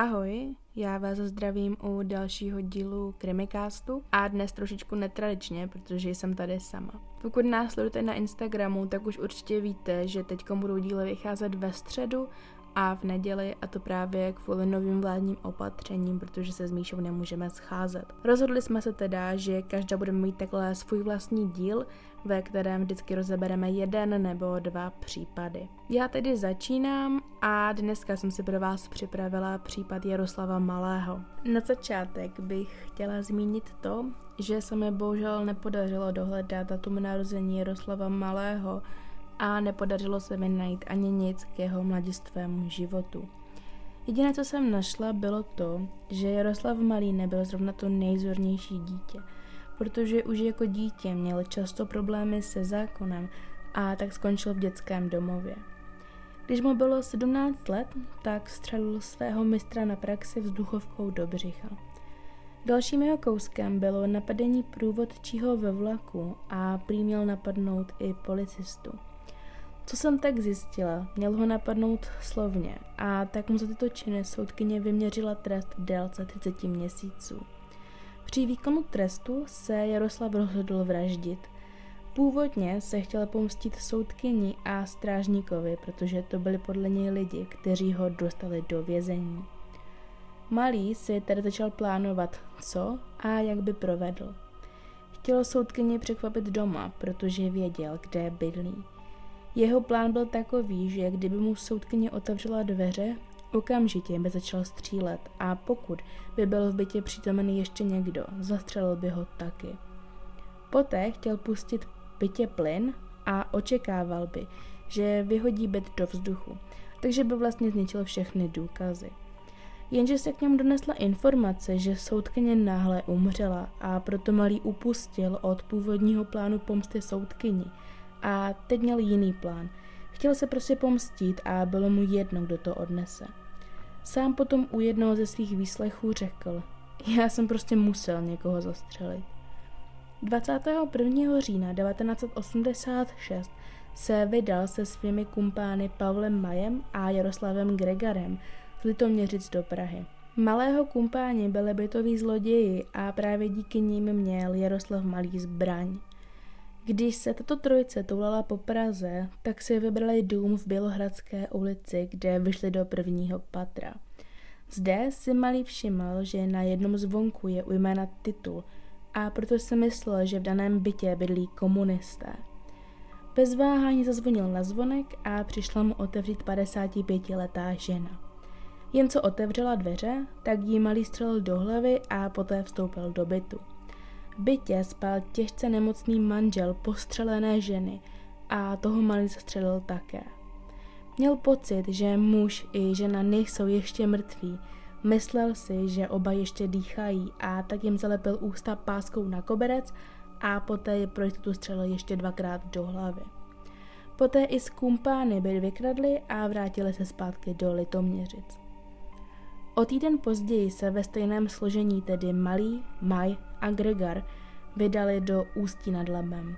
Ahoj, já vás zdravím u dalšího dílu Krimikástu a dnes trošičku netradičně, protože jsem tady sama. Pokud nás sledujete na Instagramu, tak už určitě víte, že teď budou díly vycházet ve středu a v neděli a to právě kvůli novým vládním opatřením, protože se s Míšou nemůžeme scházet. Rozhodli jsme se teda, že každá bude mít takhle svůj vlastní díl, ve kterém vždycky rozebereme jeden nebo dva případy. Já tedy začínám a dneska jsem si pro vás připravila případ Jaroslava Malého. Na začátek bych chtěla zmínit to, že se mi bohužel nepodařilo dohledat datum narození Jaroslava Malého, a nepodařilo se mi najít ani nic k jeho mladistvému životu. Jediné, co jsem našla, bylo to, že Jaroslav Malý nebyl zrovna to nejzornější dítě, protože už jako dítě měl často problémy se zákonem a tak skončil v dětském domově. Když mu bylo 17 let, tak střelil svého mistra na praxi vzduchovkou do břicha. Dalším jeho kouskem bylo napadení průvodčího ve vlaku a prý měl napadnout i policistu. Co jsem tak zjistila, měl ho napadnout slovně a tak mu za tyto činy soudkyně vyměřila trest v délce 30 měsíců. Při výkonu trestu se Jaroslav rozhodl vraždit. Původně se chtěl pomstit soudkyni a strážníkovi, protože to byli podle něj lidi, kteří ho dostali do vězení. Malý si tedy začal plánovat, co a jak by provedl. Chtěl soudkyni překvapit doma, protože věděl, kde bydlí. Jeho plán byl takový, že kdyby mu soudkyně otevřela dveře, okamžitě by začal střílet a pokud by byl v bytě přítomen ještě někdo, zastřelil by ho taky. Poté chtěl pustit bytě plyn a očekával by, že vyhodí byt do vzduchu, takže by vlastně zničil všechny důkazy. Jenže se k němu donesla informace, že soudkyně náhle umřela a proto malý upustil od původního plánu pomsty soudkyni – a teď měl jiný plán. Chtěl se prostě pomstít a bylo mu jedno, kdo to odnese. Sám potom u jednoho ze svých výslechů řekl, já jsem prostě musel někoho zastřelit. 21. října 1986 se vydal se svými kumpány Pavlem Majem a Jaroslavem Gregarem z Litoměřic do Prahy. Malého kumpáni byli bytoví zloději a právě díky nim měl Jaroslav Malý zbraň. Když se tato trojice toulala po Praze, tak si vybrali dům v Bělohradské ulici, kde vyšli do prvního patra. Zde si malý všiml, že na jednom zvonku je ujména titul a proto si myslel, že v daném bytě bydlí komunisté. Bez váhání zazvonil na zvonek a přišla mu otevřít 55-letá žena. Jen co otevřela dveře, tak jí malý střelil do hlavy a poté vstoupil do bytu bytě spal těžce nemocný manžel postřelené ženy a toho malý zastřelil také. Měl pocit, že muž i žena nejsou ještě mrtví. Myslel si, že oba ještě dýchají a tak jim zalepil ústa páskou na koberec a poté je pro jistotu střelil ještě dvakrát do hlavy. Poté i z kumpány byli vykradli a vrátili se zpátky do Litoměřic. O týden později se ve stejném složení tedy Malý, Maj a Gregar vydali do Ústí nad Labem.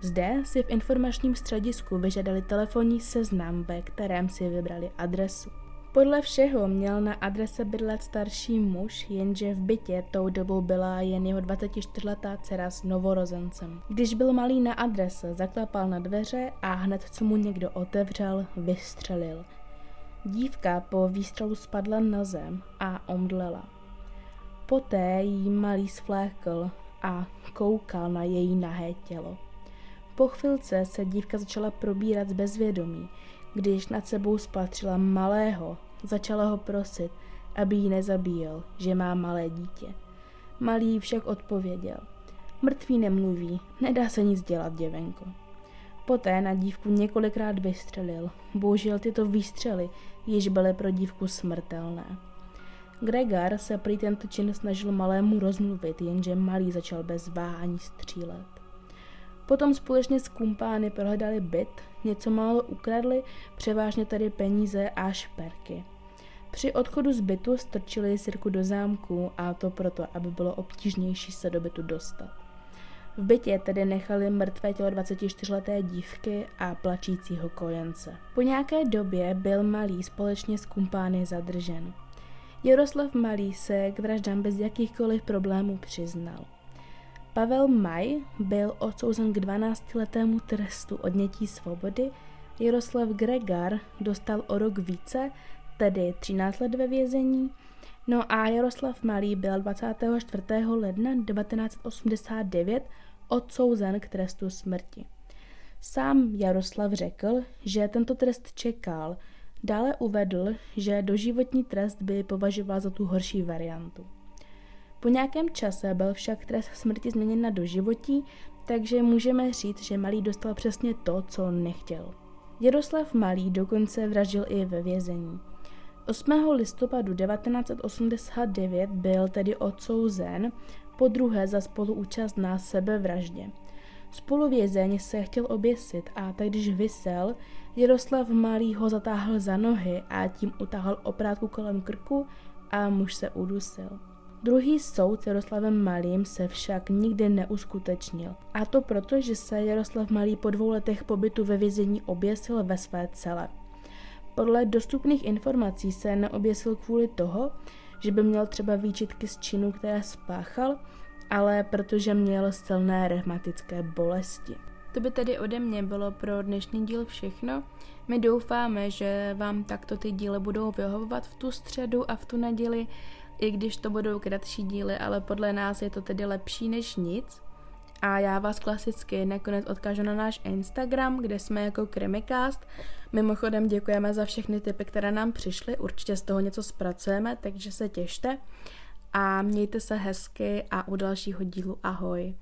Zde si v informačním středisku vyžadali telefonní seznam, ve kterém si vybrali adresu. Podle všeho měl na adrese bydlet starší muž, jenže v bytě tou dobou byla jen jeho 24-letá dcera s novorozencem. Když byl malý na adrese, zaklapal na dveře a hned co mu někdo otevřel, vystřelil. Dívka po výstřelu spadla na zem a omdlela. Poté jí malý svlékl a koukal na její nahé tělo. Po chvilce se dívka začala probírat z bezvědomí, když nad sebou spatřila malého, začala ho prosit, aby ji nezabíjel, že má malé dítě. Malý však odpověděl. Mrtvý nemluví, nedá se nic dělat, děvenko. Poté na dívku několikrát vystřelil. Bohužel tyto výstřely již byly pro dívku smrtelné. Gregar se prý tento čin snažil malému rozmluvit, jenže malý začal bez váhání střílet. Potom společně s kumpány prohledali byt, něco málo ukradli, převážně tady peníze a šperky. Při odchodu z bytu strčili Sirku do zámku a to proto, aby bylo obtížnější se do bytu dostat. V bytě tedy nechali mrtvé tělo 24-leté dívky a plačícího kojence. Po nějaké době byl malý společně s kumpány zadržen. Jaroslav Malý se k vraždám bez jakýchkoliv problémů přiznal. Pavel Maj byl odsouzen k 12-letému trestu odnětí svobody, Jaroslav Gregar dostal o rok více, tedy 13 let ve vězení, no a Jaroslav Malý byl 24. ledna 1989 odsouzen k trestu smrti. Sám Jaroslav řekl, že tento trest čekal, dále uvedl, že doživotní trest by považoval za tu horší variantu. Po nějakém čase byl však trest smrti změněn na doživotí, takže můžeme říct, že Malý dostal přesně to, co nechtěl. Jaroslav Malý dokonce vraždil i ve vězení. 8. listopadu 1989 byl tedy odsouzen po druhé za spoluúčast na sebevraždě. Spoluvězeň se chtěl oběsit a tak když vysel, Jaroslav Malý ho zatáhl za nohy a tím utáhl oprátku kolem krku a muž se udusil. Druhý soud s Jaroslavem Malým se však nikdy neuskutečnil. A to proto, že se Jaroslav Malý po dvou letech pobytu ve vězení oběsil ve své cele. Podle dostupných informací se neoběsil kvůli toho, že by měl třeba výčitky z činu, které spáchal, ale protože měl silné rehmatické bolesti. To by tedy ode mě bylo pro dnešní díl všechno. My doufáme, že vám takto ty díly budou vyhovovat v tu středu a v tu neděli i když to budou kratší díly, ale podle nás je to tedy lepší než nic. A já vás klasicky nakonec odkážu na náš Instagram, kde jsme jako Krimikast. Mimochodem děkujeme za všechny typy, které nám přišly, určitě z toho něco zpracujeme, takže se těšte. A mějte se hezky a u dalšího dílu ahoj.